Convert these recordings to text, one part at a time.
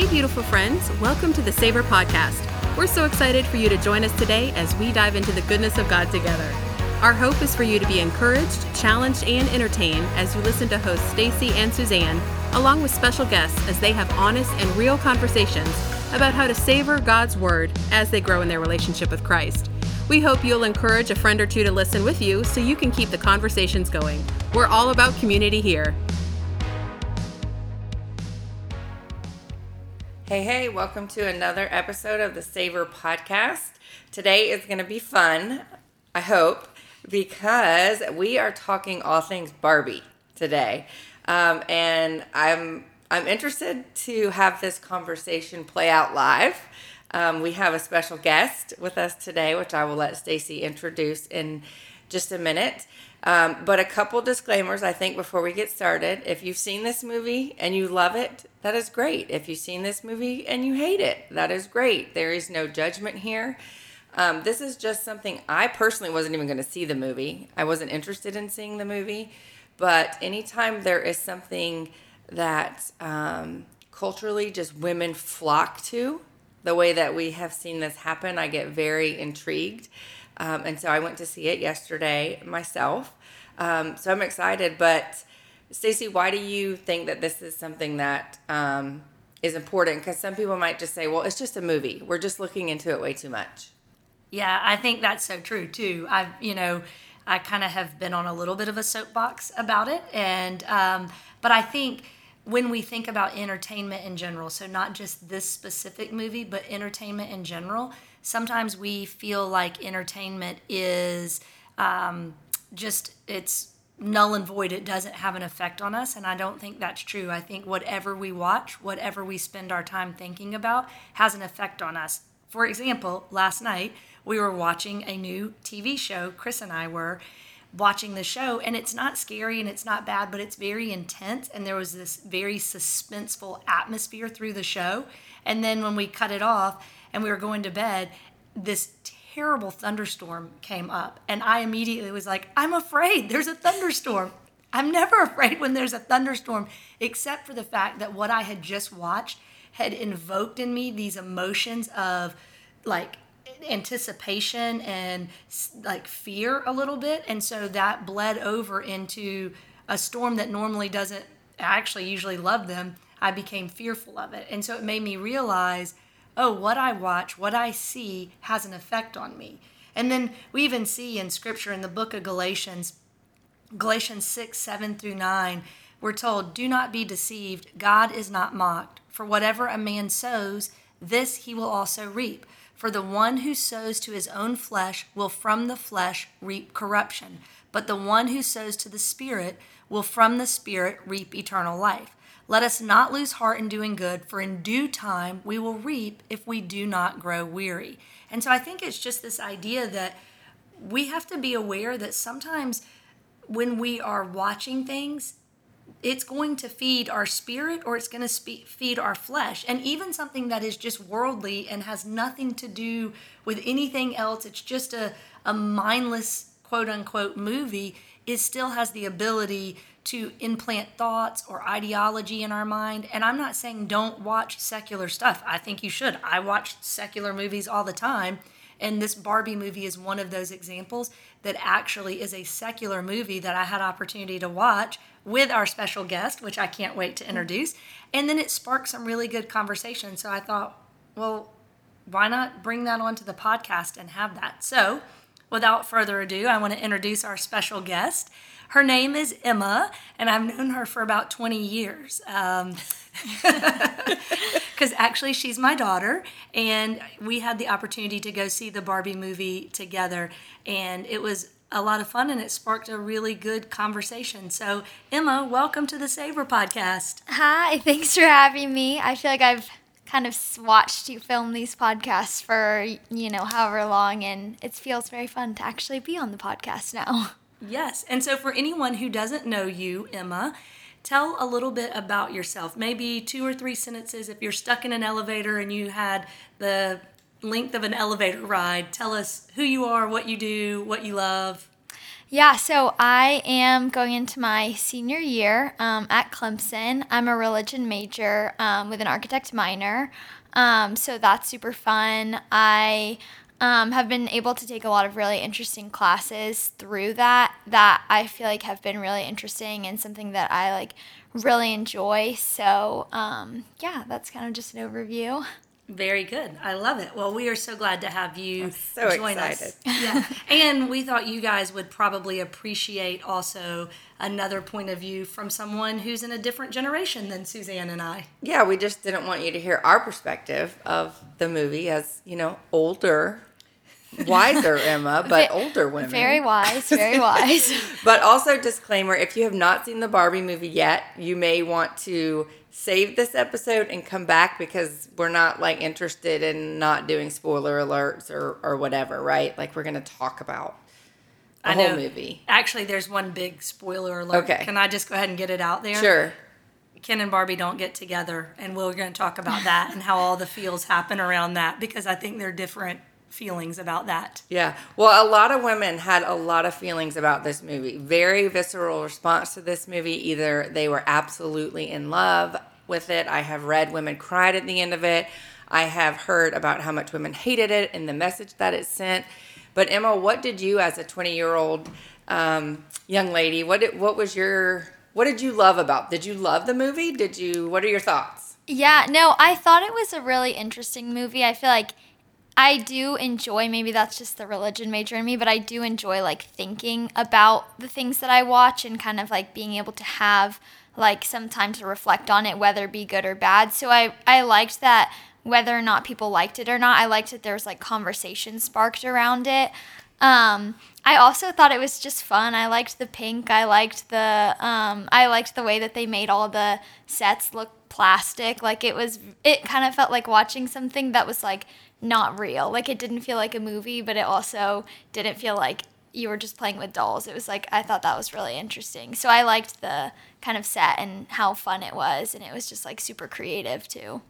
Hey, beautiful friends. Welcome to the Savor Podcast. We're so excited for you to join us today as we dive into the goodness of God together. Our hope is for you to be encouraged, challenged, and entertained as you listen to hosts Stacy and Suzanne, along with special guests as they have honest and real conversations about how to savor God's Word as they grow in their relationship with Christ. We hope you'll encourage a friend or two to listen with you so you can keep the conversations going. We're all about community here. Hey, hey, welcome to another episode of the Savor Podcast. Today is going to be fun, I hope, because we are talking all things Barbie today. Um, and I'm I'm interested to have this conversation play out live. Um, we have a special guest with us today, which I will let Stacy introduce in just a minute. Um, but a couple disclaimers, I think, before we get started. If you've seen this movie and you love it, that is great. If you've seen this movie and you hate it, that is great. There is no judgment here. Um, this is just something I personally wasn't even going to see the movie. I wasn't interested in seeing the movie. But anytime there is something that um, culturally just women flock to, the way that we have seen this happen, I get very intrigued. Um, and so I went to see it yesterday myself. Um, so I'm excited. But Stacey, why do you think that this is something that um, is important? Because some people might just say, well, it's just a movie. We're just looking into it way too much. Yeah, I think that's so true too. I've, you know, I kind of have been on a little bit of a soapbox about it. And, um, but I think when we think about entertainment in general, so not just this specific movie, but entertainment in general, sometimes we feel like entertainment is um, just it's null and void. It doesn't have an effect on us and i don't think that's true. I think whatever we watch whatever we spend our time thinking about has an effect on us. For example last night we were watching a new tv show. Chris and i were watching the show and it's not scary and it's not bad but it's very intense and there was this very suspenseful atmosphere through the show. And then when we cut it off and we were going to bed, this terrible thunderstorm came up. And I immediately was like, I'm afraid there's a thunderstorm. I'm never afraid when there's a thunderstorm, except for the fact that what I had just watched had invoked in me these emotions of like anticipation and like fear a little bit. And so that bled over into a storm that normally doesn't I actually usually love them. I became fearful of it. And so it made me realize oh, what I watch, what I see has an effect on me. And then we even see in scripture in the book of Galatians, Galatians 6, 7 through 9, we're told, Do not be deceived. God is not mocked. For whatever a man sows, this he will also reap. For the one who sows to his own flesh will from the flesh reap corruption, but the one who sows to the Spirit will from the Spirit reap eternal life. Let us not lose heart in doing good, for in due time we will reap if we do not grow weary. And so I think it's just this idea that we have to be aware that sometimes when we are watching things, it's going to feed our spirit or it's going to feed our flesh. And even something that is just worldly and has nothing to do with anything else, it's just a, a mindless quote unquote movie, it still has the ability to implant thoughts or ideology in our mind. And I'm not saying don't watch secular stuff. I think you should. I watch secular movies all the time. And this Barbie movie is one of those examples that actually is a secular movie that I had opportunity to watch with our special guest, which I can't wait to introduce. And then it sparked some really good conversation. So I thought, well, why not bring that onto the podcast and have that? So without further ado, I want to introduce our special guest. Her name is Emma, and I've known her for about 20 years. Because um, actually, she's my daughter, and we had the opportunity to go see the Barbie movie together, and it was a lot of fun and it sparked a really good conversation. So, Emma, welcome to the Savor podcast. Hi, thanks for having me. I feel like I've kind of watched you film these podcasts for, you know, however long, and it feels very fun to actually be on the podcast now. Yes. And so, for anyone who doesn't know you, Emma, tell a little bit about yourself. Maybe two or three sentences. If you're stuck in an elevator and you had the length of an elevator ride, tell us who you are, what you do, what you love. Yeah, so I am going into my senior year um, at Clemson. I'm a religion major um, with an architect minor. Um, so that's super fun. I um, have been able to take a lot of really interesting classes through that that I feel like have been really interesting and something that I like really enjoy. So um, yeah, that's kind of just an overview. Very good. I love it. Well, we are so glad to have you I'm so join excited. us. Yeah. and we thought you guys would probably appreciate also another point of view from someone who's in a different generation than Suzanne and I. Yeah, we just didn't want you to hear our perspective of the movie as, you know, older, wiser Emma, but Ve- older women. Very wise, very wise. But also, disclaimer if you have not seen the Barbie movie yet, you may want to save this episode and come back because we're not like interested in not doing spoiler alerts or, or whatever, right? Like, we're going to talk about the I whole know. movie. Actually, there's one big spoiler alert. Okay. Can I just go ahead and get it out there? Sure. Ken and Barbie don't get together, and we're going to talk about that and how all the feels happen around that because I think they're different feelings about that. Yeah. Well, a lot of women had a lot of feelings about this movie. Very visceral response to this movie. Either they were absolutely in love with it. I have read women cried at the end of it. I have heard about how much women hated it and the message that it sent. But Emma, what did you, as a 20 year old um, young lady, what did, what was your what did you love about? Did you love the movie? Did you? What are your thoughts? Yeah, no, I thought it was a really interesting movie. I feel like I do enjoy, maybe that's just the religion major in me, but I do enjoy like thinking about the things that I watch and kind of like being able to have like some time to reflect on it, whether it be good or bad. So I, I liked that whether or not people liked it or not, I liked that there was like conversation sparked around it. Um, I also thought it was just fun. I liked the pink. I liked the um, I liked the way that they made all the sets look plastic. Like it was it kind of felt like watching something that was like not real. Like it didn't feel like a movie, but it also didn't feel like you were just playing with dolls. It was like I thought that was really interesting. So I liked the kind of set and how fun it was and it was just like super creative too.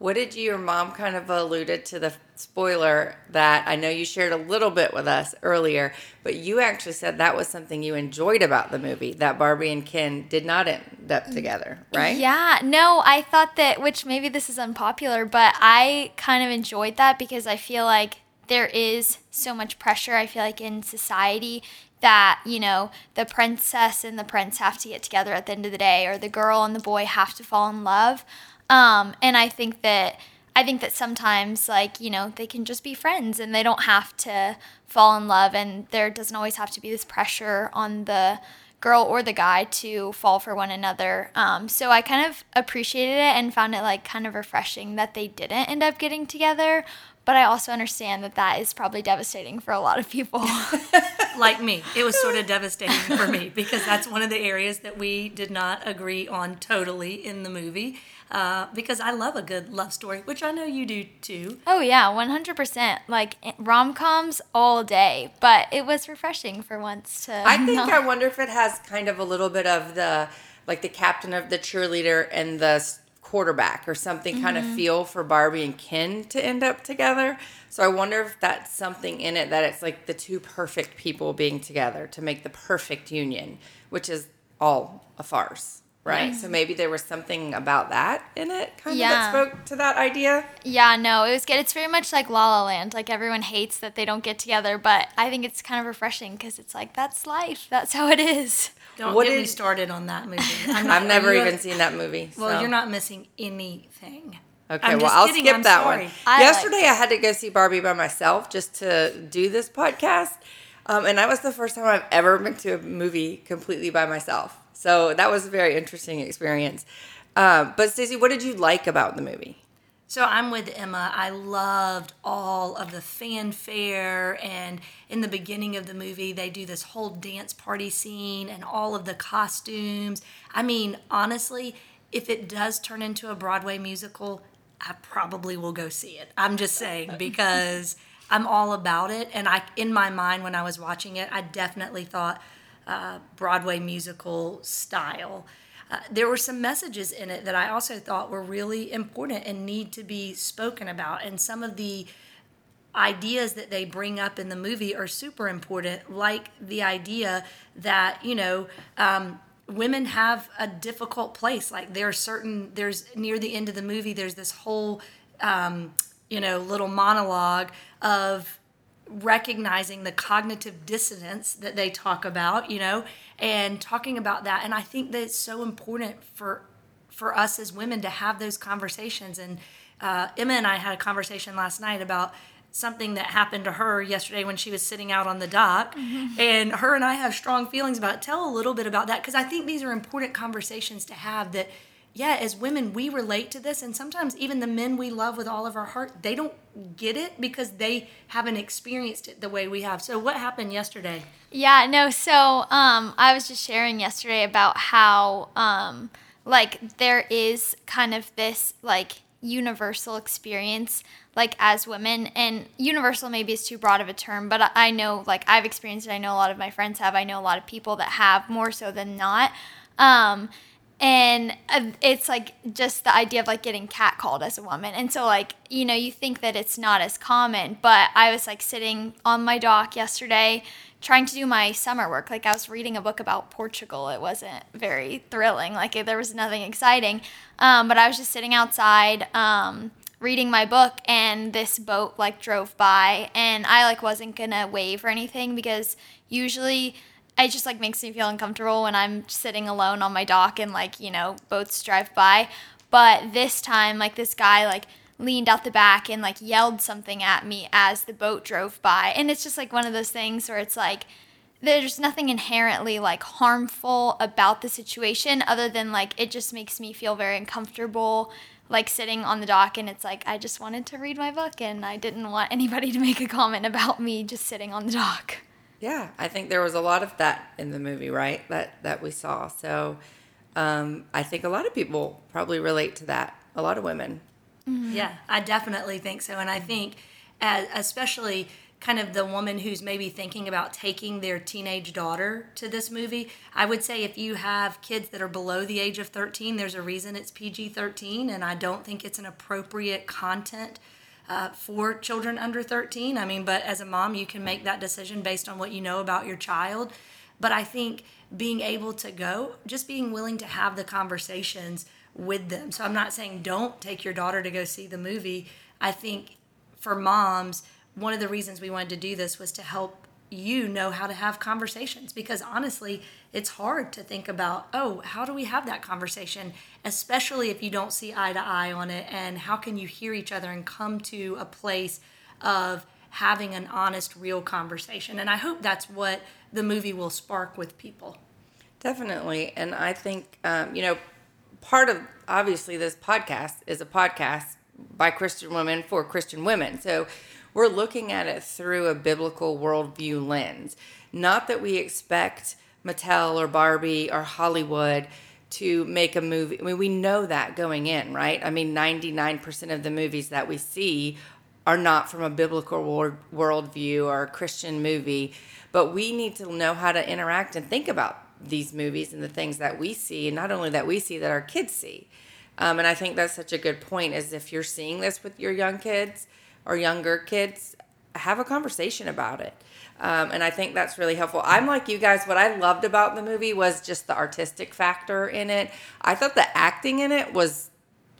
What did you, your mom kind of alluded to the spoiler that I know you shared a little bit with us earlier, but you actually said that was something you enjoyed about the movie that Barbie and Ken did not end up mm, together, right? Yeah, no, I thought that, which maybe this is unpopular, but I kind of enjoyed that because I feel like there is so much pressure, I feel like, in society that, you know, the princess and the prince have to get together at the end of the day, or the girl and the boy have to fall in love. Um, and I think that. I think that sometimes, like, you know, they can just be friends and they don't have to fall in love, and there doesn't always have to be this pressure on the girl or the guy to fall for one another. Um, so I kind of appreciated it and found it like kind of refreshing that they didn't end up getting together. But I also understand that that is probably devastating for a lot of people. like me. It was sort of devastating for me because that's one of the areas that we did not agree on totally in the movie. Uh, because I love a good love story, which I know you do too. oh yeah, 100%. Like rom-coms all day, but it was refreshing for once to I think not- I wonder if it has kind of a little bit of the like the captain of the cheerleader and the quarterback or something kind of feel for Barbie and Ken to end up together. So I wonder if that's something in it that it's like the two perfect people being together to make the perfect union, which is all a farce, right? So maybe there was something about that in it kind of that spoke to that idea. Yeah, no, it was good. It's very much like La La Land. Like everyone hates that they don't get together, but I think it's kind of refreshing because it's like that's life. That's how it is. Don't What get me did- started on that movie. I'm I've never you're- even seen that movie. Well, so. you're not missing anything. Okay, I'm well, I'll kidding, skip I'm that sorry. one. I Yesterday, I had to go see Barbie by myself just to do this podcast. Um, and that was the first time I've ever been to a movie completely by myself. So that was a very interesting experience. Um, but, Stacey, what did you like about the movie? So I'm with Emma. I loved all of the fanfare, and in the beginning of the movie, they do this whole dance party scene and all of the costumes. I mean, honestly, if it does turn into a Broadway musical, I probably will go see it. I'm just saying because I'm all about it, and I, in my mind, when I was watching it, I definitely thought uh, Broadway musical style. Uh, there were some messages in it that I also thought were really important and need to be spoken about. And some of the ideas that they bring up in the movie are super important, like the idea that, you know, um, women have a difficult place. Like there are certain, there's near the end of the movie, there's this whole, um, you know, little monologue of recognizing the cognitive dissonance that they talk about, you know, and talking about that. And I think that it's so important for for us as women to have those conversations. And uh, Emma and I had a conversation last night about something that happened to her yesterday when she was sitting out on the dock. Mm-hmm. And her and I have strong feelings about it. Tell a little bit about that because I think these are important conversations to have that yeah, as women, we relate to this. And sometimes even the men we love with all of our heart, they don't get it because they haven't experienced it the way we have. So, what happened yesterday? Yeah, no, so um, I was just sharing yesterday about how, um, like, there is kind of this, like, universal experience like as women and universal maybe is too broad of a term but i know like i've experienced it i know a lot of my friends have i know a lot of people that have more so than not um, and uh, it's like just the idea of like getting catcalled as a woman. And so like you know you think that it's not as common but i was like sitting on my dock yesterday trying to do my summer work. Like i was reading a book about portugal. It wasn't very thrilling. Like there was nothing exciting. Um, but i was just sitting outside um, reading my book and this boat like drove by. And i like wasn't gonna wave or anything because usually it just like makes me feel uncomfortable when I'm sitting alone on my dock and like, you know, boats drive by. But this time, like this guy like leaned out the back and like yelled something at me as the boat drove by. And it's just like one of those things where it's like there's nothing inherently like harmful about the situation other than like it just makes me feel very uncomfortable like sitting on the dock and it's like I just wanted to read my book and I didn't want anybody to make a comment about me just sitting on the dock. Yeah, I think there was a lot of that in the movie, right? That that we saw. So um, I think a lot of people probably relate to that. A lot of women. Mm-hmm. Yeah, I definitely think so, and I think, as, especially kind of the woman who's maybe thinking about taking their teenage daughter to this movie, I would say if you have kids that are below the age of 13, there's a reason it's PG 13, and I don't think it's an appropriate content uh, for children under 13. I mean, but as a mom, you can make that decision based on what you know about your child. But I think being able to go, just being willing to have the conversations with them. So I'm not saying don't take your daughter to go see the movie. I think for moms, one of the reasons we wanted to do this was to help you know how to have conversations because honestly, it's hard to think about, oh, how do we have that conversation, especially if you don't see eye to eye on it, and how can you hear each other and come to a place of having an honest, real conversation. And I hope that's what the movie will spark with people. Definitely. And I think, um, you know, part of obviously this podcast is a podcast by Christian women for Christian women. So we're looking at it through a biblical worldview lens. Not that we expect Mattel or Barbie or Hollywood to make a movie. I mean, we know that going in, right? I mean, 99% of the movies that we see are not from a biblical world, worldview or a Christian movie, but we need to know how to interact and think about these movies and the things that we see, and not only that we see, that our kids see. Um, and I think that's such a good point. Is if you're seeing this with your young kids or younger kids, have a conversation about it. Um, and I think that's really helpful. I'm like you guys. What I loved about the movie was just the artistic factor in it. I thought the acting in it was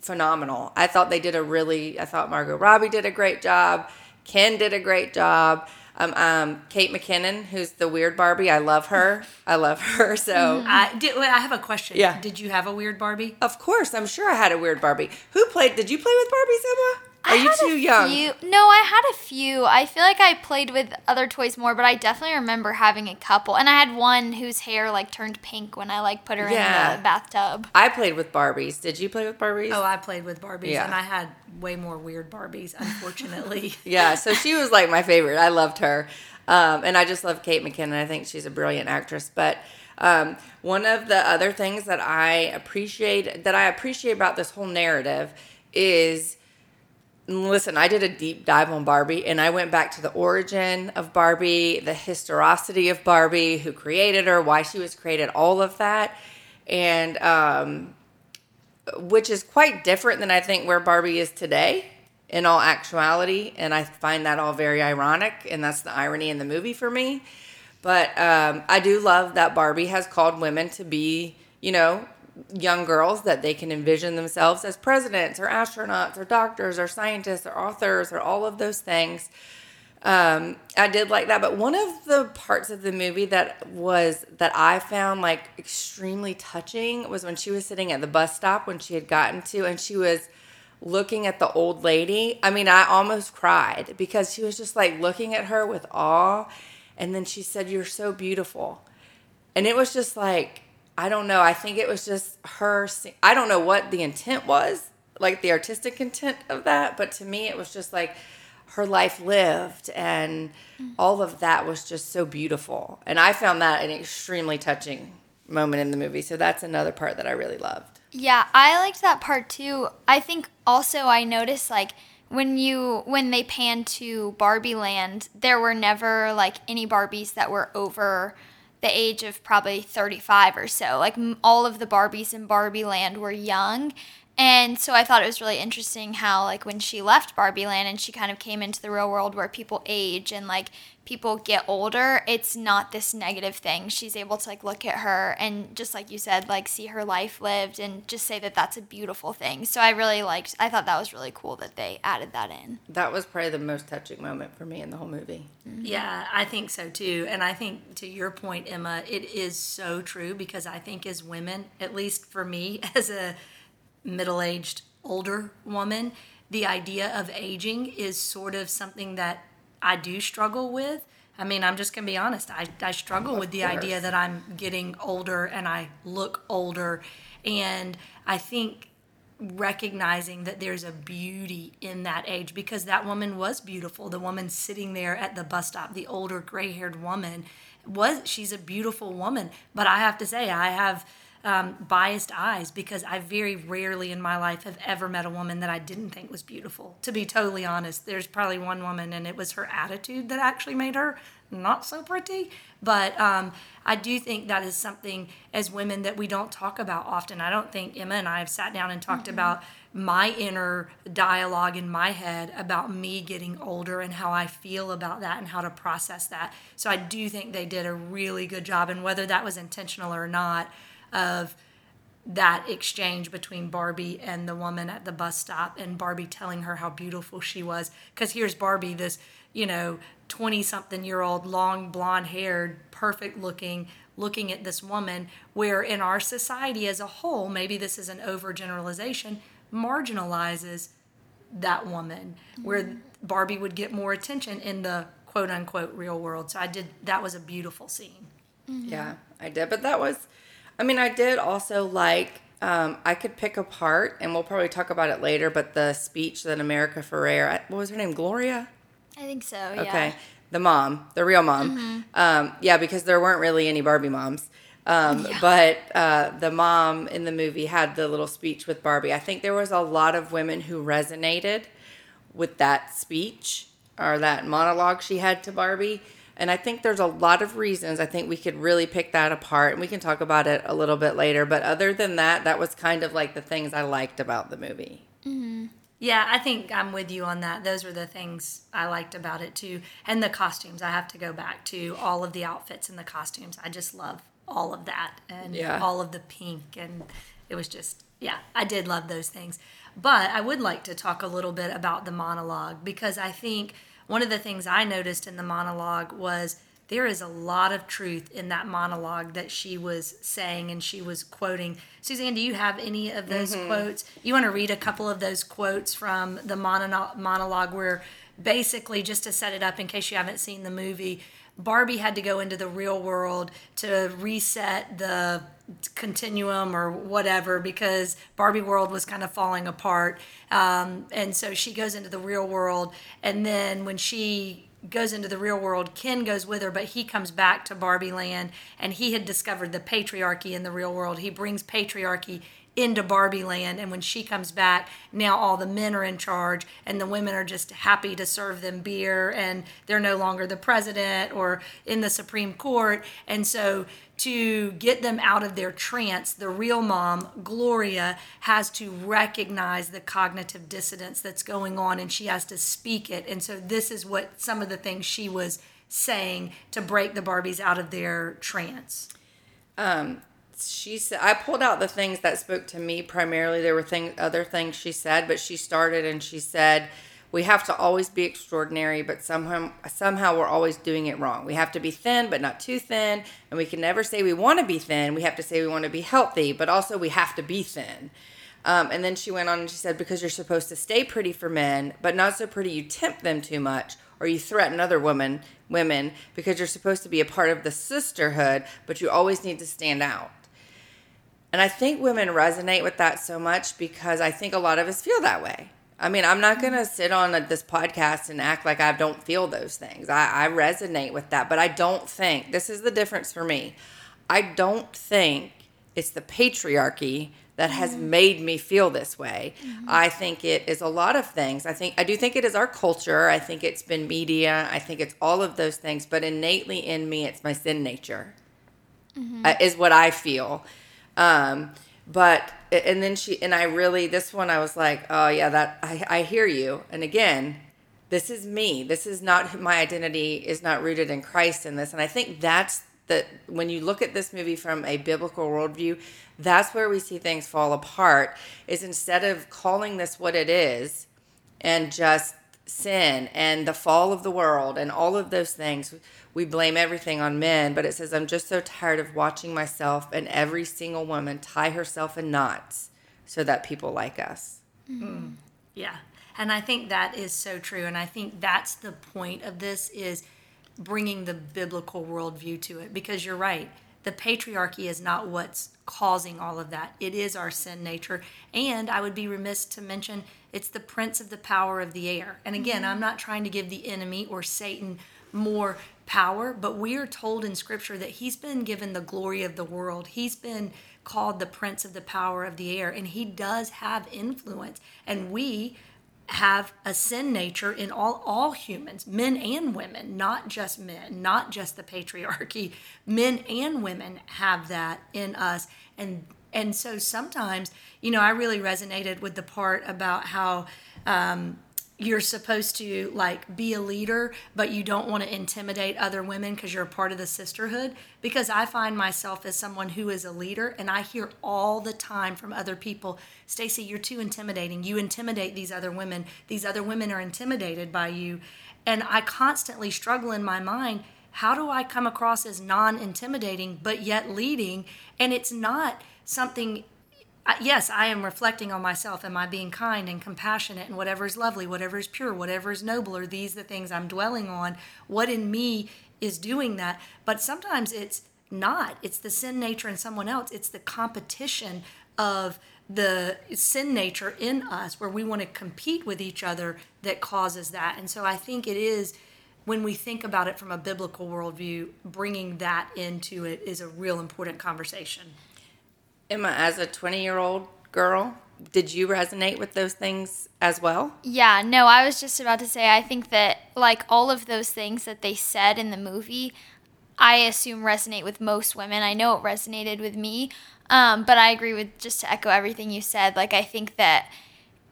phenomenal. I thought they did a really. I thought Margot Robbie did a great job. Ken did a great job. Um, um, Kate McKinnon, who's the weird Barbie. I love her. I love her. So mm-hmm. I did. Wait, I have a question. Yeah. Did you have a weird Barbie? Of course, I'm sure I had a weird Barbie. Who played? Did you play with Barbie, Emma? Are you too young? Few, no, I had a few. I feel like I played with other toys more, but I definitely remember having a couple. And I had one whose hair like turned pink when I like put her yeah. in the bathtub. I played with Barbies. Did you play with Barbies? Oh, I played with Barbies, yeah. and I had way more weird Barbies, unfortunately. yeah, so she was like my favorite. I loved her, um, and I just love Kate McKinnon. I think she's a brilliant actress, but. Um, one of the other things that I appreciate that I appreciate about this whole narrative is listen, I did a deep dive on Barbie and I went back to the origin of Barbie, the historicity of Barbie, who created her, why she was created, all of that. And um, which is quite different than I think where Barbie is today in all actuality. And I find that all very ironic. And that's the irony in the movie for me. But um, I do love that Barbie has called women to be, you know, young girls that they can envision themselves as presidents or astronauts or doctors or scientists or authors or all of those things. Um, I did like that, but one of the parts of the movie that was that I found like extremely touching was when she was sitting at the bus stop when she had gotten to, and she was looking at the old lady. I mean, I almost cried because she was just like looking at her with awe, and then she said, "You're so beautiful," and it was just like I don't know. I think it was just her. I don't know what the intent was, like the artistic intent of that, but to me, it was just like her life lived and mm-hmm. all of that was just so beautiful and i found that an extremely touching moment in the movie so that's another part that i really loved Yeah, I liked that part too. I think also I noticed like when you when they panned to Barbie Land, there were never like any Barbies that were over the age of probably 35 or so. Like all of the Barbies in Barbie Land were young. And so I thought it was really interesting how like when she left Barbie Land and she kind of came into the real world where people age and like people get older, it's not this negative thing. She's able to like look at her and just like you said, like see her life lived and just say that that's a beautiful thing. So I really liked I thought that was really cool that they added that in. that was probably the most touching moment for me in the whole movie mm-hmm. Yeah, I think so too. And I think to your point, Emma, it is so true because I think as women, at least for me as a middle aged older woman, the idea of aging is sort of something that I do struggle with. I mean, I'm just going to be honest. I, I struggle with the idea that I'm getting older and I look older. And I think recognizing that there's a beauty in that age because that woman was beautiful. The woman sitting there at the bus stop, the older gray-haired woman, was she's a beautiful woman. But I have to say, I have um, biased eyes because I very rarely in my life have ever met a woman that I didn't think was beautiful. To be totally honest, there's probably one woman, and it was her attitude that actually made her not so pretty. But um, I do think that is something as women that we don't talk about often. I don't think Emma and I have sat down and talked about my inner dialogue in my head about me getting older and how I feel about that and how to process that. So I do think they did a really good job, and whether that was intentional or not, of that exchange between Barbie and the woman at the bus stop and Barbie telling her how beautiful she was. Because here's Barbie, this, you know, 20 something year old, long blonde haired, perfect looking, looking at this woman, where in our society as a whole, maybe this is an overgeneralization, marginalizes that woman, where mm-hmm. Barbie would get more attention in the quote unquote real world. So I did, that was a beautiful scene. Mm-hmm. Yeah, I did. But that was, I mean, I did also like, um, I could pick apart, and we'll probably talk about it later, but the speech that America Ferrera, what was her name? Gloria? I think so, yeah. Okay. The mom, the real mom. Um, yeah, because there weren't really any Barbie moms. Um, But uh, the mom in the movie had the little speech with Barbie. I think there was a lot of women who resonated with that speech or that monologue she had to Barbie. And I think there's a lot of reasons. I think we could really pick that apart and we can talk about it a little bit later. But other than that, that was kind of like the things I liked about the movie. Mm-hmm. Yeah, I think I'm with you on that. Those were the things I liked about it too. And the costumes, I have to go back to all of the outfits and the costumes. I just love all of that and Yeah. all of the pink. And it was just, yeah, I did love those things. But I would like to talk a little bit about the monologue because I think one of the things I noticed in the monologue was there is a lot of truth in that monologue that she was saying and she was quoting. Suzanne, do you have any of those mm-hmm. quotes? You want to read a couple of those quotes from the mono- monologue where basically, just to set it up in case you haven't seen the movie, Barbie had to go into the real world to reset the continuum or whatever because Barbie world was kind of falling apart. Um, and so she goes into the real world. And then when she goes into the real world, Ken goes with her, but he comes back to Barbie land and he had discovered the patriarchy in the real world. He brings patriarchy into Barbie land. And when she comes back, now all the men are in charge and the women are just happy to serve them beer and they're no longer the president or in the Supreme Court. And so to get them out of their trance, the real mom, Gloria, has to recognize the cognitive dissonance that's going on and she has to speak it. And so, this is what some of the things she was saying to break the Barbies out of their trance. Um, she said I pulled out the things that spoke to me primarily. There were things, other things she said, but she started and she said, we have to always be extraordinary, but somehow somehow we're always doing it wrong. We have to be thin, but not too thin, and we can never say we want to be thin. We have to say we want to be healthy, but also we have to be thin. Um, and then she went on and she said, because you're supposed to stay pretty for men, but not so pretty you tempt them too much, or you threaten other women women because you're supposed to be a part of the sisterhood, but you always need to stand out. And I think women resonate with that so much because I think a lot of us feel that way. I mean, I'm not going to sit on this podcast and act like I don't feel those things. I, I resonate with that, but I don't think this is the difference for me. I don't think it's the patriarchy that has made me feel this way. Mm-hmm. I think it is a lot of things. I think I do think it is our culture. I think it's been media. I think it's all of those things. But innately in me, it's my sin nature, mm-hmm. uh, is what I feel. Um, but and then she and I really this one I was like, oh yeah, that I, I hear you. And again, this is me. This is not my identity is not rooted in Christ in this. And I think that's that when you look at this movie from a biblical worldview, that's where we see things fall apart. Is instead of calling this what it is and just sin and the fall of the world and all of those things, we blame everything on men, but it says, I'm just so tired of watching myself and every single woman tie herself in knots so that people like us. Mm. Yeah. And I think that is so true. And I think that's the point of this is bringing the biblical worldview to it because you're right. The patriarchy is not what's causing all of that. It is our sin nature. And I would be remiss to mention it's the prince of the power of the air. And again, mm-hmm. I'm not trying to give the enemy or Satan more power, but we are told in scripture that he's been given the glory of the world. He's been called the prince of the power of the air, and he does have influence. And we have a sin nature in all all humans, men and women, not just men, not just the patriarchy. Men and women have that in us. And and so sometimes, you know, I really resonated with the part about how um, you're supposed to like be a leader but you don't want to intimidate other women because you're a part of the sisterhood because i find myself as someone who is a leader and i hear all the time from other people stacy you're too intimidating. You intimidate these other women. These other women are intimidated by you. And i constantly struggle in my mind how do i come across as non-intimidating but yet leading? And it's not something yes, I am reflecting on myself. Am I being kind and compassionate and whatever is lovely, whatever is pure, whatever is noble? Are these the things I'm dwelling on? What in me is doing that? But sometimes it's not. It's the sin nature in someone else. It's the competition of the sin nature in us where we want to compete with each other that causes that. And so I think it is when we think about it from a biblical worldview, bringing that into it is a real important conversation. Emma, as a 20 year old girl, did you resonate with those things as well? Yeah, no, I was just about to say, I think that like all of those things that they said in the movie, I assume resonate with most women. I know it resonated with me, um, but I agree with just to echo everything you said. Like, I think that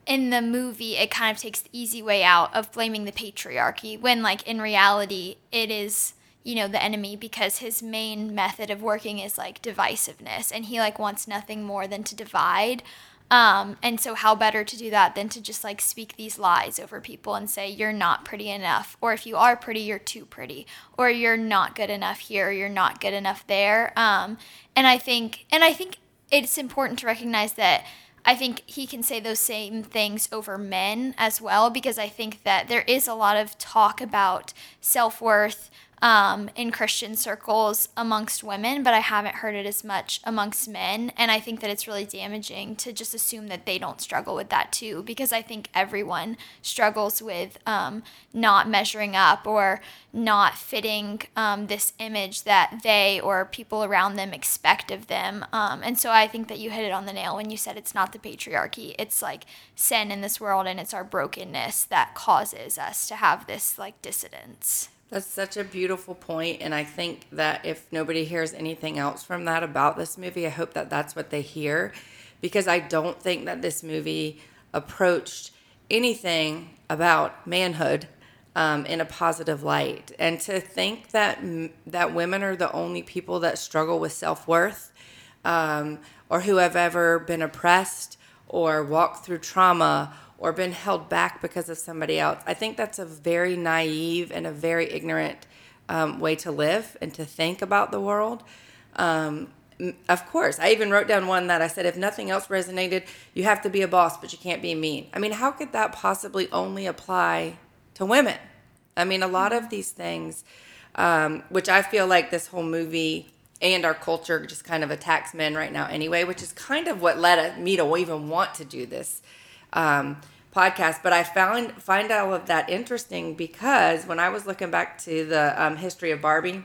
in the movie, it kind of takes the easy way out of blaming the patriarchy when, like, in reality, it is you know the enemy because his main method of working is like divisiveness and he like wants nothing more than to divide. Um, and so how better to do that than to just like speak these lies over people and say you're not pretty enough or if you are pretty you're too pretty or you're not good enough here or you're not good enough there. Um, and i think and i think it's important to recognize that I think he can say those same things over men as well because I think that there is a lot of talk about self worth, um, in Christian circles amongst women, but I haven't heard it as much amongst men. And I think that it's really damaging to just assume that they don't struggle with that too, because I think everyone struggles with um, not measuring up or not fitting um, this image that they or people around them expect of them. Um, and so I think that you hit it on the nail when you said it's not the patriarchy, it's like sin in this world and it's our brokenness that causes us to have this like dissidence. That's such a beautiful point, and I think that if nobody hears anything else from that about this movie, I hope that that's what they hear, because I don't think that this movie approached anything about manhood um, in a positive light, and to think that that women are the only people that struggle with self worth, um, or who have ever been oppressed or walked through trauma or been held back because of somebody else. I think that's a very naive and a very ignorant um, way to live and to think about the world. Um, of course, I even wrote down one that I said, if nothing else resonated, you have to be a boss, but you can't be mean. I mean, how could that possibly only apply to women? I mean, a lot of these things, um, which I feel like this whole movie and our culture just kind of attacks men right now anyway, which is kind of what led me to even want to do this um, podcast. But I found find all of that interesting because when I was looking back to the um, history of Barbie,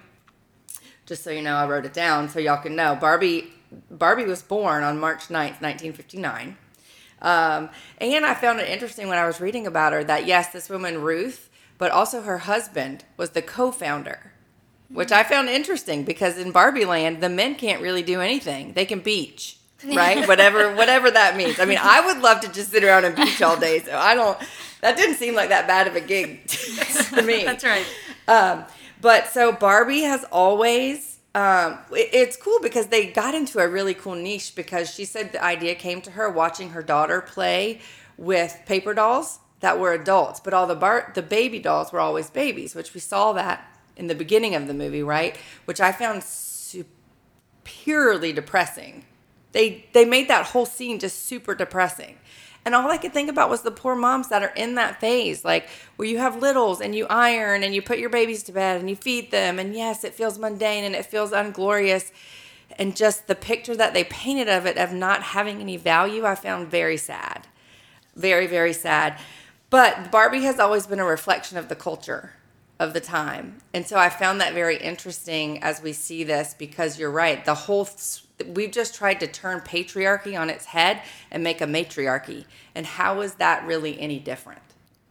just so you know, I wrote it down so y'all can know. Barbie Barbie was born on March 9th, 1959. Um, and I found it interesting when I was reading about her that yes, this woman Ruth, but also her husband was the co-founder which I found interesting because in Barbie Land, the men can't really do anything. They can beach right? whatever whatever that means. I mean, I would love to just sit around and beach all day. So I don't. That didn't seem like that bad of a gig to me. That's right. Um, but so Barbie has always. Um, it, it's cool because they got into a really cool niche because she said the idea came to her watching her daughter play with paper dolls that were adults, but all the bar- the baby dolls were always babies, which we saw that in the beginning of the movie, right? Which I found superiorly depressing they they made that whole scene just super depressing. And all I could think about was the poor moms that are in that phase, like where you have littles and you iron and you put your babies to bed and you feed them. And yes, it feels mundane and it feels unglorious. And just the picture that they painted of it, of not having any value, I found very sad. Very, very sad. But Barbie has always been a reflection of the culture of the time. And so I found that very interesting as we see this because you're right. The whole we've just tried to turn patriarchy on its head and make a matriarchy. And how is that really any different?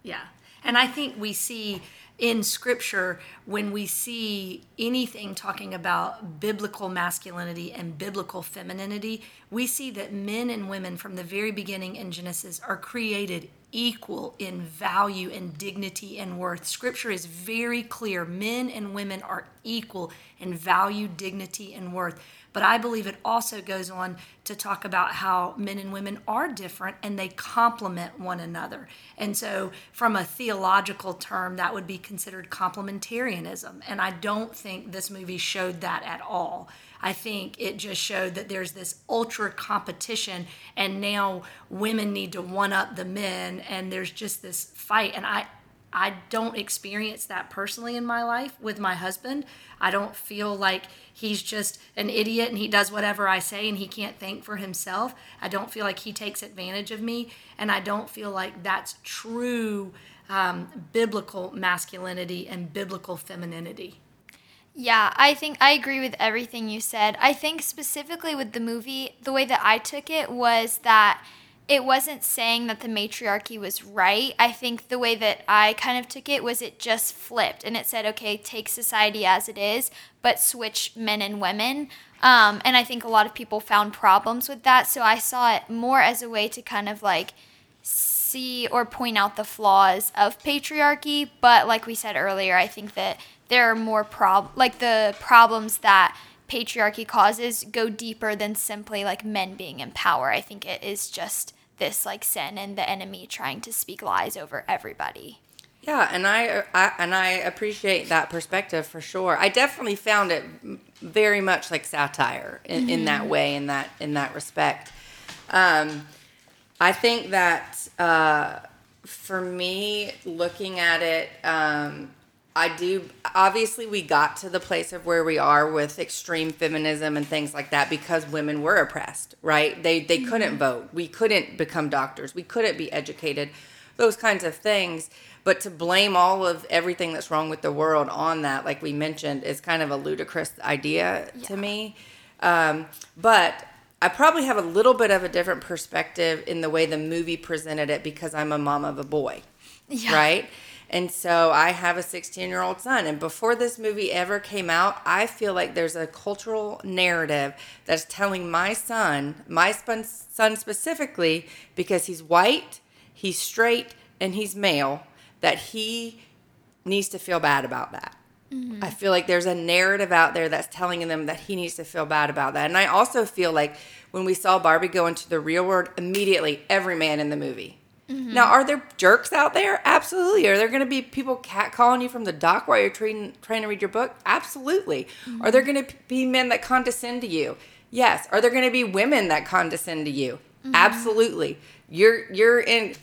Yeah. And I think we see in scripture when we see anything talking about biblical masculinity and biblical femininity, we see that men and women from the very beginning in Genesis are created equal in value and dignity and worth. Scripture is very clear. Men and women are equal in value, dignity, and worth. But I believe it also goes on to talk about how men and women are different and they complement one another. And so, from a theological term, that would be considered complementarianism. And I don't think this movie showed that at all. I think it just showed that there's this ultra competition, and now women need to one up the men, and there's just this fight. And I, I don't experience that personally in my life with my husband. I don't feel like he's just an idiot and he does whatever I say and he can't think for himself. I don't feel like he takes advantage of me. And I don't feel like that's true um, biblical masculinity and biblical femininity. Yeah, I think I agree with everything you said. I think specifically with the movie, the way that I took it was that it wasn't saying that the matriarchy was right. I think the way that I kind of took it was it just flipped and it said, okay, take society as it is, but switch men and women. Um, and I think a lot of people found problems with that. So I saw it more as a way to kind of like see or point out the flaws of patriarchy. But like we said earlier, I think that there are more prob like the problems that patriarchy causes go deeper than simply like men being in power. I think it is just this like sin and the enemy trying to speak lies over everybody. Yeah, and I, I, and I appreciate that perspective for sure. I definitely found it very much like satire in, mm-hmm. in that way, in that in that respect. Um, I think that uh, for me, looking at it, um, I do. Obviously, we got to the place of where we are with extreme feminism and things like that because women were oppressed, right? They they mm-hmm. couldn't vote. We couldn't become doctors. We couldn't be educated. Those kinds of things. But to blame all of everything that's wrong with the world on that, like we mentioned, is kind of a ludicrous idea yeah. to me. Um, but I probably have a little bit of a different perspective in the way the movie presented it because I'm a mom of a boy, yeah. right? And so I have a 16 year old son. And before this movie ever came out, I feel like there's a cultural narrative that's telling my son, my son son specifically, because he's white, he's straight, and he's male, that he needs to feel bad about that. Mm-hmm. I feel like there's a narrative out there that's telling them that he needs to feel bad about that. And I also feel like when we saw Barbie go into the real world, immediately every man in the movie. Now, are there jerks out there? Absolutely. Are there going to be people catcalling you from the dock while you're trying, trying to read your book? Absolutely. Are there going to be men that condescend to you? Yes. Are there going to be women that condescend to you? Absolutely. You're you're in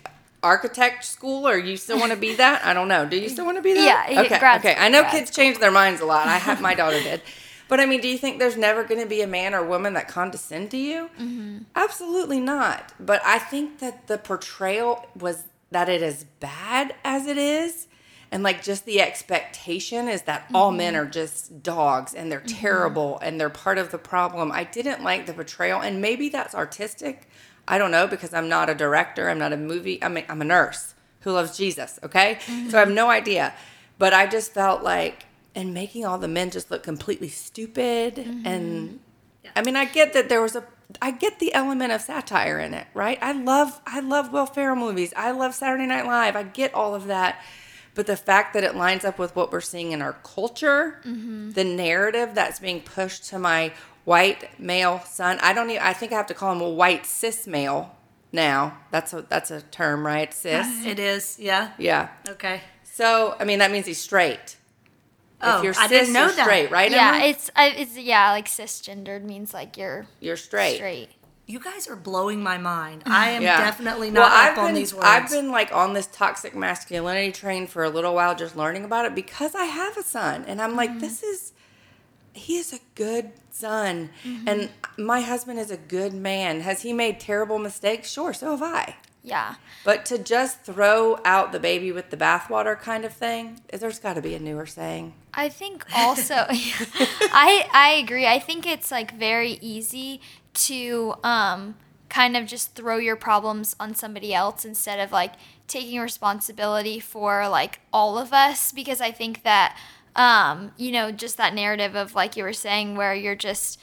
architect school or you still want to be that? I don't know. Do you still want to be that? Yeah, Okay. okay. school, I know kids change their minds a lot. I have my daughter did. But I mean, do you think there's never going to be a man or woman that condescend to you? Mm-hmm. Absolutely not. But I think that the portrayal was that it is bad as it is. And like just the expectation is that all men mm-hmm. are just dogs and they're mm-hmm. terrible and they're part of the problem. I didn't like the portrayal. And maybe that's artistic. I don't know because I'm not a director. I'm not a movie. I'm a, I'm a nurse who loves Jesus. Okay. So I have no idea. But I just felt like, and making all the men just look completely stupid. Mm-hmm. And I mean, I get that there was a, I get the element of satire in it, right? I love, I love Will Ferrell movies. I love Saturday Night Live. I get all of that. But the fact that it lines up with what we're seeing in our culture, mm-hmm. the narrative that's being pushed to my white male son, I don't even, I think I have to call him a white cis male now. That's a, that's a term, right? Cis. It is, yeah. Yeah. Okay. So, I mean, that means he's straight. Oh, if you're I cis, didn't know you're that. straight, right? Yeah, Emily? it's it's yeah, like cisgendered means like you're you're straight. straight. You guys are blowing my mind. I am Yeah. definitely Well, not I've up on been- these words. I've been like on this toxic masculinity train for a little while, just learning about it because I have a son, and I'm Mm-hmm. like, this is he is a good son, Mm-hmm. and my husband is a good man. Has he made terrible mistakes? Sure, so have I. Yeah. But to just throw out the baby with the bathwater kind of thing, there's got to be a newer saying. I think also I I agree. I think it's like very easy to um kind of just throw your problems on somebody else instead of like taking responsibility for like all of us because I think that um you know just that narrative of like you were saying where you're just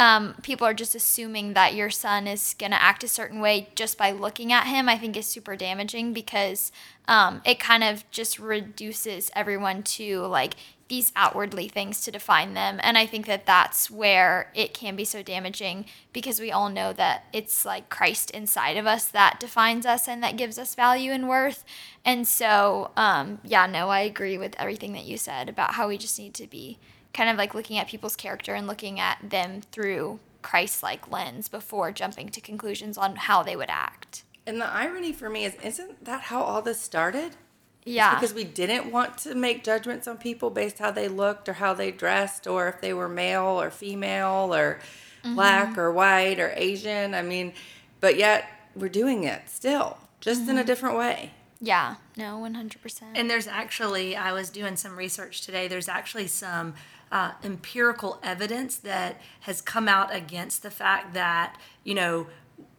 um, people are just assuming that your son is going to act a certain way just by looking at him, I think is super damaging because um, it kind of just reduces everyone to like these outwardly things to define them. And I think that that's where it can be so damaging because we all know that it's like Christ inside of us that defines us and that gives us value and worth. And so, um, yeah, no, I agree with everything that you said about how we just need to be kind of like looking at people's character and looking at them through Christ like lens before jumping to conclusions on how they would act. And the irony for me is, isn't that how all this started? Yeah. because we didn't want to make judgments on people based how they looked or how they dressed or if they were male or female or mm-hmm. black or white or Asian. I mean, but yet we're doing it still, just in a mm-hmm. different way. yeah. No, 100%. And there's actually, I was doing some research today. There's actually some uh, empirical evidence that has come out against the fact that, you know,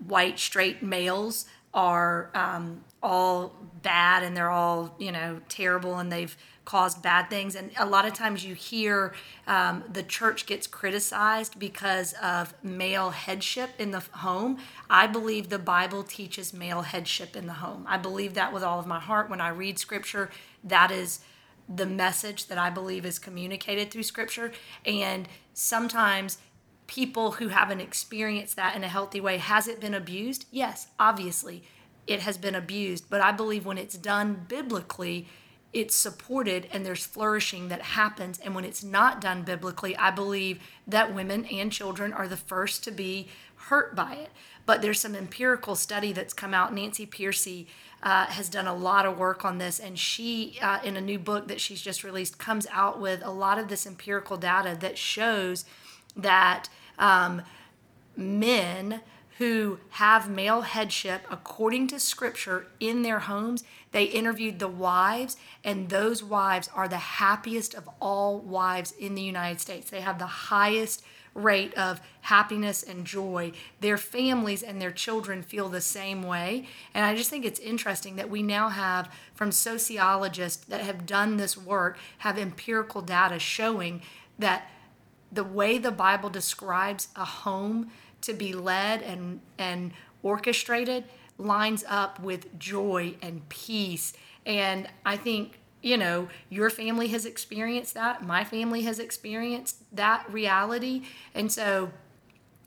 white straight males are um, all bad and they're all, you know, terrible and they've caused bad things. And a lot of times you hear um, the church gets criticized because of male headship in the home. I believe the Bible teaches male headship in the home. I believe that with all of my heart. When I read scripture, that is the message that I believe is communicated through scripture. And sometimes people who haven't experienced that in a healthy way, has it been abused? Yes, obviously it has been abused. But I believe when it's done biblically, it's supported and there's flourishing that happens. And when it's not done biblically, I believe that women and children are the first to be hurt by it. But there's some empirical study that's come out. Nancy Pearcey uh, has done a lot of work on this, and she, uh, in a new book that she's just released, comes out with a lot of this empirical data that shows that um, men who have male headship according to scripture in their homes they interviewed the wives and those wives are the happiest of all wives in the united states. They have the highest rate of happiness and joy. Their families and their children feel the same way. And I just think it's interesting that we now have, from sociologists that have done this work, have empirical data showing that the way the Bible describes a home to be led and, and orchestrated lines up with joy and peace. And I think you know, your family has experienced that. My family has experienced that reality. And so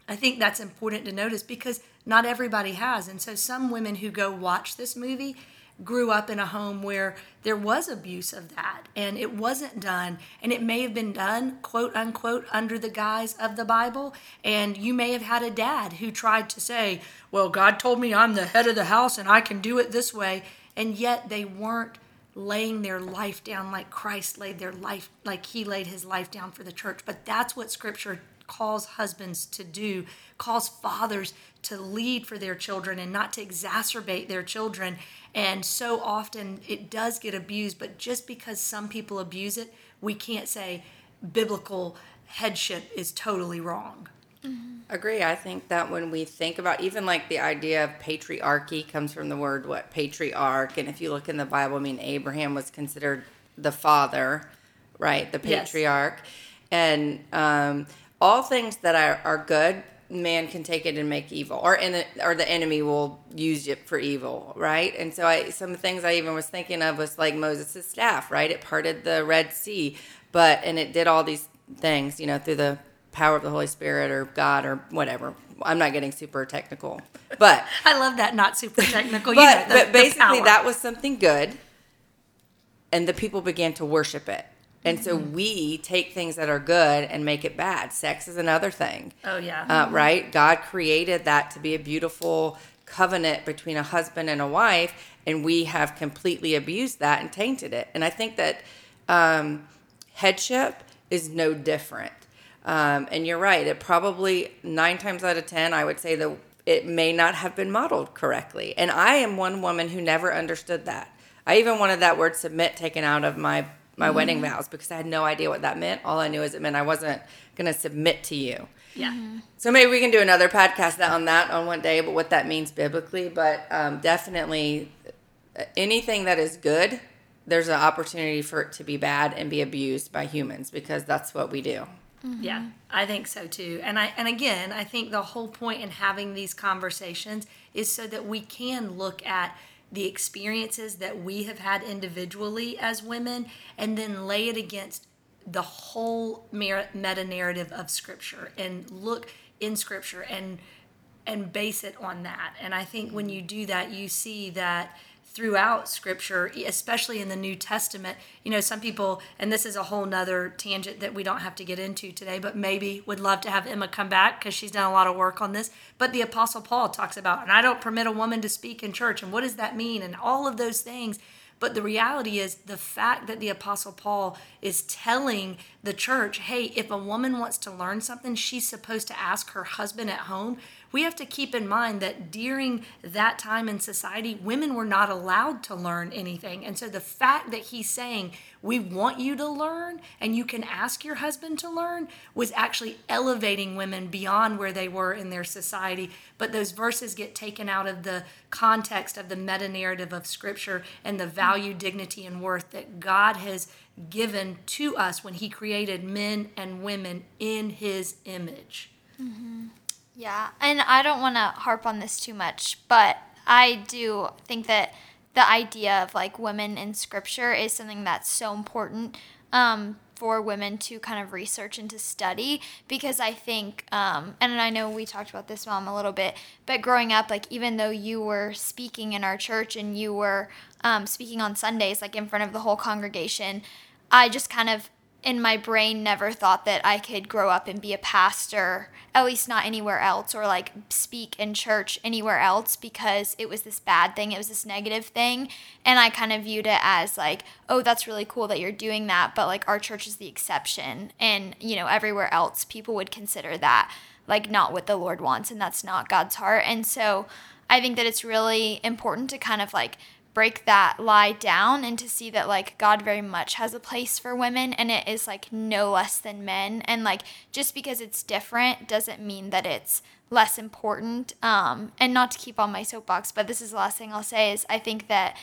I think that's important to notice because not everybody has. And so some women who go watch this movie grew up in a home where there was abuse of that and it wasn't done and it may have been done quote unquote under the guise of the bible and you may have had a dad who tried to say well god told me i'm the head of the house and i can do it this way and yet they weren't laying their life down like Christ laid their life, like he laid his life down for the church. But that's what scripture calls husbands to do, calls fathers to lead for their children and not to exacerbate their children. And so often it does get abused, but just because some people abuse it, we can't say biblical headship is totally wrong. Mm-hmm. Agree. I think that when we think about even like the idea of patriarchy comes from the word what patriarch, and if you look in the Bible, I mean Abraham was considered the father, right? The patriarch, yes. and um, all things that are, are good, man can take it and make evil, or in or the enemy will use it for evil, right? And so I some of the things I even was thinking of was like Moses' staff, right? It parted the Red Sea, but and it did all these things, you know, through the power of the Holy Spirit or God or whatever. I'm not getting super technical, but I love that not super technical. but, you know, the, but basically, that was something good, and the people began to worship it. And mm-hmm. so we take things that are good and make it bad. Sex is another thing. Oh yeah, uh, mm-hmm. right. God created that to be a beautiful covenant between a husband and a wife, and we have completely abused that and tainted it. And I think that um, headship is no different. Um, and you're right. It probably nine times out of ten, I would say that it may not have been modeled correctly. And I am one woman who never understood that. I even wanted that word submit taken out of my my mm-hmm. wedding vows because I had no idea what that meant. All I knew is it meant I wasn't going to submit to you. Yeah. Mm-hmm. So maybe we can do another podcast on that on one day, but what that means biblically. But um, definitely anything that is good, there's an opportunity for it to be bad and be abused by humans because that's what we do. Mm-hmm. Yeah, I think so too. And I and again, I think the whole point in having these conversations is so that we can look at the experiences that we have had individually as women and then lay it against the whole meta narrative of scripture and look in scripture and and base it on that. And I think when you do that, you see that throughout scripture especially in the new testament. You know some people and this is a whole nother tangent that we don't have to get into today but maybe would love to have emma come back because she's done a lot of work on this. But the apostle paul talks about and i don't permit a woman to speak in church. And what does that mean? And all of those things. But the reality is the fact that the Apostle Paul is telling the church, hey, if a woman wants to learn something, she's supposed to ask her husband at home. We have to keep in mind that during that time in society, women were not allowed to learn anything. And so the fact that he's saying, we want you to learn and you can ask your husband to learn was actually elevating women beyond where they were in their society. But those verses get taken out of the context of the meta narrative of Scripture and the value, dignity, and worth that God has given to us when He created men and women in His image. Mm-hmm. Yeah, and I don't want to harp on this too much, but I do think that the idea of like women in Scripture is something that's so important. Um, for women to kind of research and to study because I think, um, and I know we talked about this, mom, a little bit, but growing up, like even though you were speaking in our church and you were um, speaking on Sundays, like in front of the whole congregation, I just kind of in my brain never thought that I could grow up and be a pastor, at least not anywhere else, or like speak in church anywhere else because it was this bad thing, it was this negative thing. And I kind of viewed it as like, oh, that's really cool that you're doing that, but like our church is the exception. And, you know, everywhere else, people would consider that like not what the Lord wants, and that's not God's heart. And so I think that it's really important to kind of like break that lie down and to see that like God very much has a place for women and it is like no less than men. And like just because it's different doesn't mean that it's less important. Um and not to keep on my soapbox but this is the last thing I'll say is I think that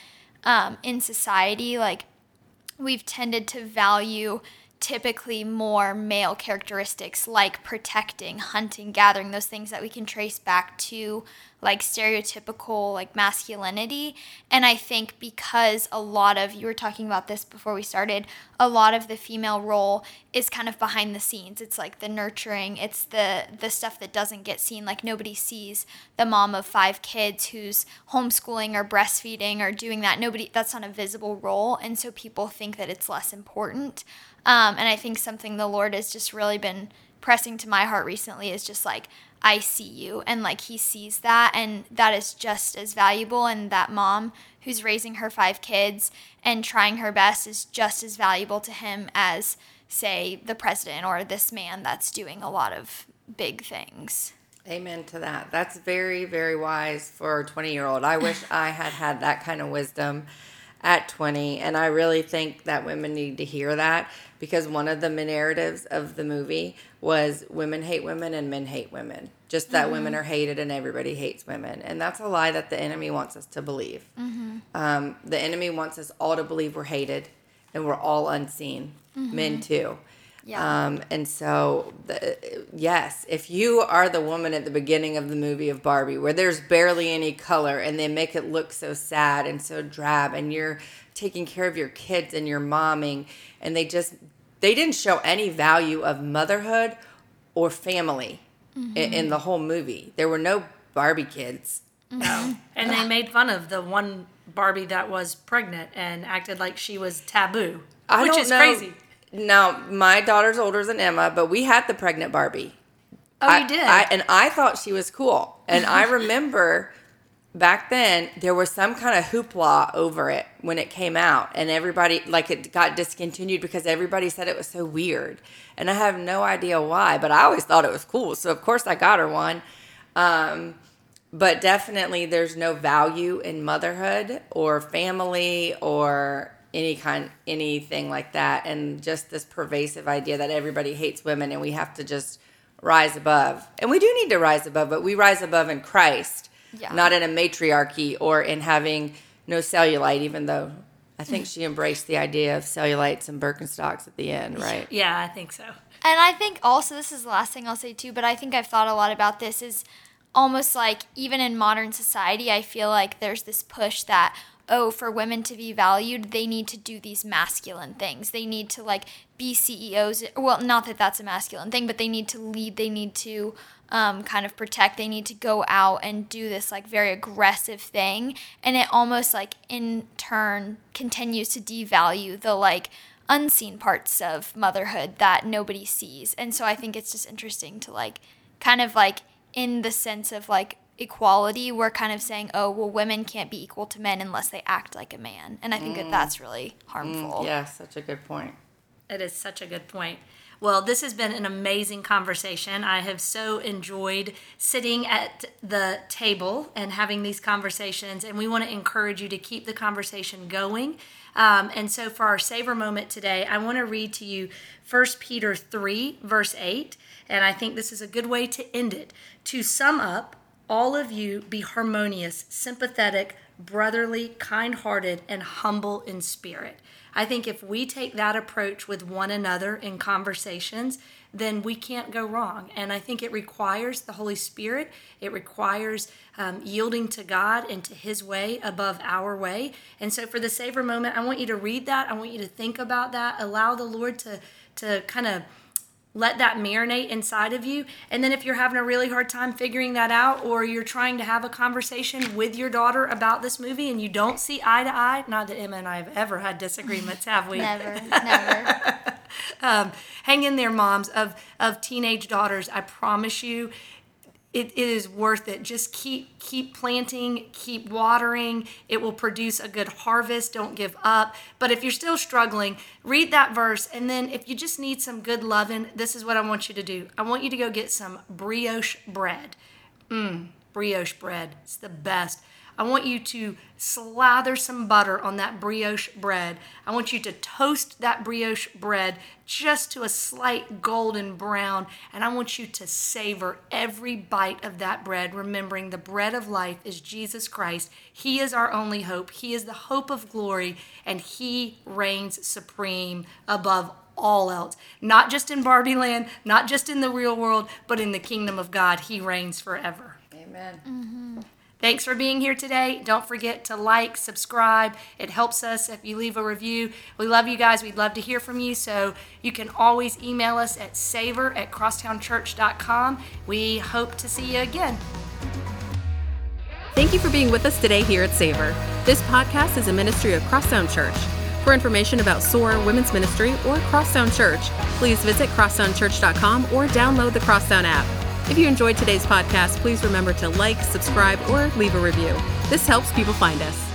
um in society like we've tended to value typically more male characteristics like protecting, hunting, gathering, those things that we can trace back to like stereotypical like masculinity. And I think because a lot of you were talking about this before we started, a lot of the female role is kind of behind the scenes. It's like the nurturing, it's the the stuff that doesn't get seen. Like nobody sees the mom of five kids who's homeschooling or breastfeeding or doing that. Nobody that's not a visible role. And so people think that it's less important. Um, and I think something the Lord has just really been pressing to my heart recently is just like, I see you. And like he sees that. And that is just as valuable. And that mom who's raising her five kids and trying her best is just as valuable to him as, say, the president or this man that's doing a lot of big things. Amen to that. That's very, very wise for a 20 year old. I wish I had had that kind of wisdom at 20. And I really think that women need to hear that because one of the narratives of the movie was women hate women and men hate women. Just that mm-hmm. women are hated and everybody hates women. And that's a lie that the enemy wants us to believe. Mm-hmm. Um, the enemy wants us all to believe we're hated and we're all unseen, mm-hmm. men too. Yeah. Um, and so, the, yes, if you are the woman at the beginning of the movie of Barbie, where there's barely any color and they make it look so sad and so drab, and you're taking care of your kids and you're momming, and they just they didn't show any value of motherhood or family mm-hmm. in, in, the whole movie. There were no Barbie kids. No. and they made fun of the one Barbie that was pregnant and acted like she was taboo, I which is know. crazy. Now, my daughter's older than Emma, but we had the pregnant Barbie. Oh, I, you did? I, and I thought she was cool. And I remember back then there was some kind of hoopla over it when it came out and everybody like it got discontinued because everybody said it was so weird. And i have no idea why but i always thought it was cool so of course i got her one. Um, but definitely there's no value in motherhood or family or any kind anything like that and just this pervasive idea that everybody hates women and we have to just rise above. And we do need to rise above but we rise above in christ yeah. not in a matriarchy or in having no cellulite, even though I think she embraced the idea of cellulites and Birkenstocks at the end, right? Yeah, I think so. And I think also, this is the last thing I'll say too, but I think I've thought a lot about this is almost like even in modern society, I feel like there's this push that, oh, for women to be valued, they need to do these masculine things. They need to like be CEOs. Well, not that that's a masculine thing, but they need to lead. They need to um, kind of protect. They need to go out and do this like very aggressive thing. And it almost like in turn continues to devalue the like unseen parts of motherhood that nobody sees. And so I think it's just interesting to like kind of like in the sense of like equality, we're kind of saying, oh, well, women can't be equal to men unless they act like a man. And I think mm. that that's really harmful. Mm, yeah, such a good point. It is such a good point. Well, this has been an amazing conversation. I have so enjoyed sitting at the table and having these conversations, and we want to encourage you to keep the conversation going. Um, and so, for our savor moment today, I want to read to you 1 Peter 3, verse 8. And I think this is a good way to end it. To sum up, all of you be harmonious, sympathetic, brotherly, kind hearted, and humble in spirit. I think if we take that approach with one another in conversations, then we can't go wrong. And I think it requires the Holy Spirit, it requires um, yielding to God and to His way above our way. And so, for the savor moment, I want you to read that. I want you to think about that. Allow the Lord to, to kind of let that marinate inside of you. And then if you're having a really hard time figuring that out, or you're trying to have a conversation with your daughter about this movie and you don't see eye to eye, not that Emma and I have ever had disagreements, have we? never, never. um, hang in there, moms of of teenage daughters. I promise you, it, it is worth it. Just keep keep planting keep watering. It will produce a good harvest. Don't give up. But if you're still struggling read that verse. And then if you just need some good loving this is what i want you to do. I want you to go get some brioche bread. Mm, brioche bread. It's the best. I want you to slather some butter on that brioche bread. I want you to toast that brioche bread just to a slight golden brown. And I want you to savor every bite of that bread, remembering the bread of life is Jesus Christ. He is our only hope. He is the hope of glory, and He reigns supreme above all else. Not just in Barbie land, not just in the real world, but in the kingdom of God. He reigns forever. Amen. Mm-hmm. Thanks for being here today. Don't forget to like, subscribe. It helps us if you leave a review. We love you guys. We'd love to hear from you. So you can always email us at savor at crosstownchurch.com. We hope to see you again. Thank you for being with us today here at Savor. This podcast is a ministry of Crosstown Church. For information about SOAR Women's Ministry or Crosstown Church, please visit crosstownchurch.com or download the Crosstown app. If you enjoyed today's podcast, please remember to like, subscribe, or leave a review. This helps people find us.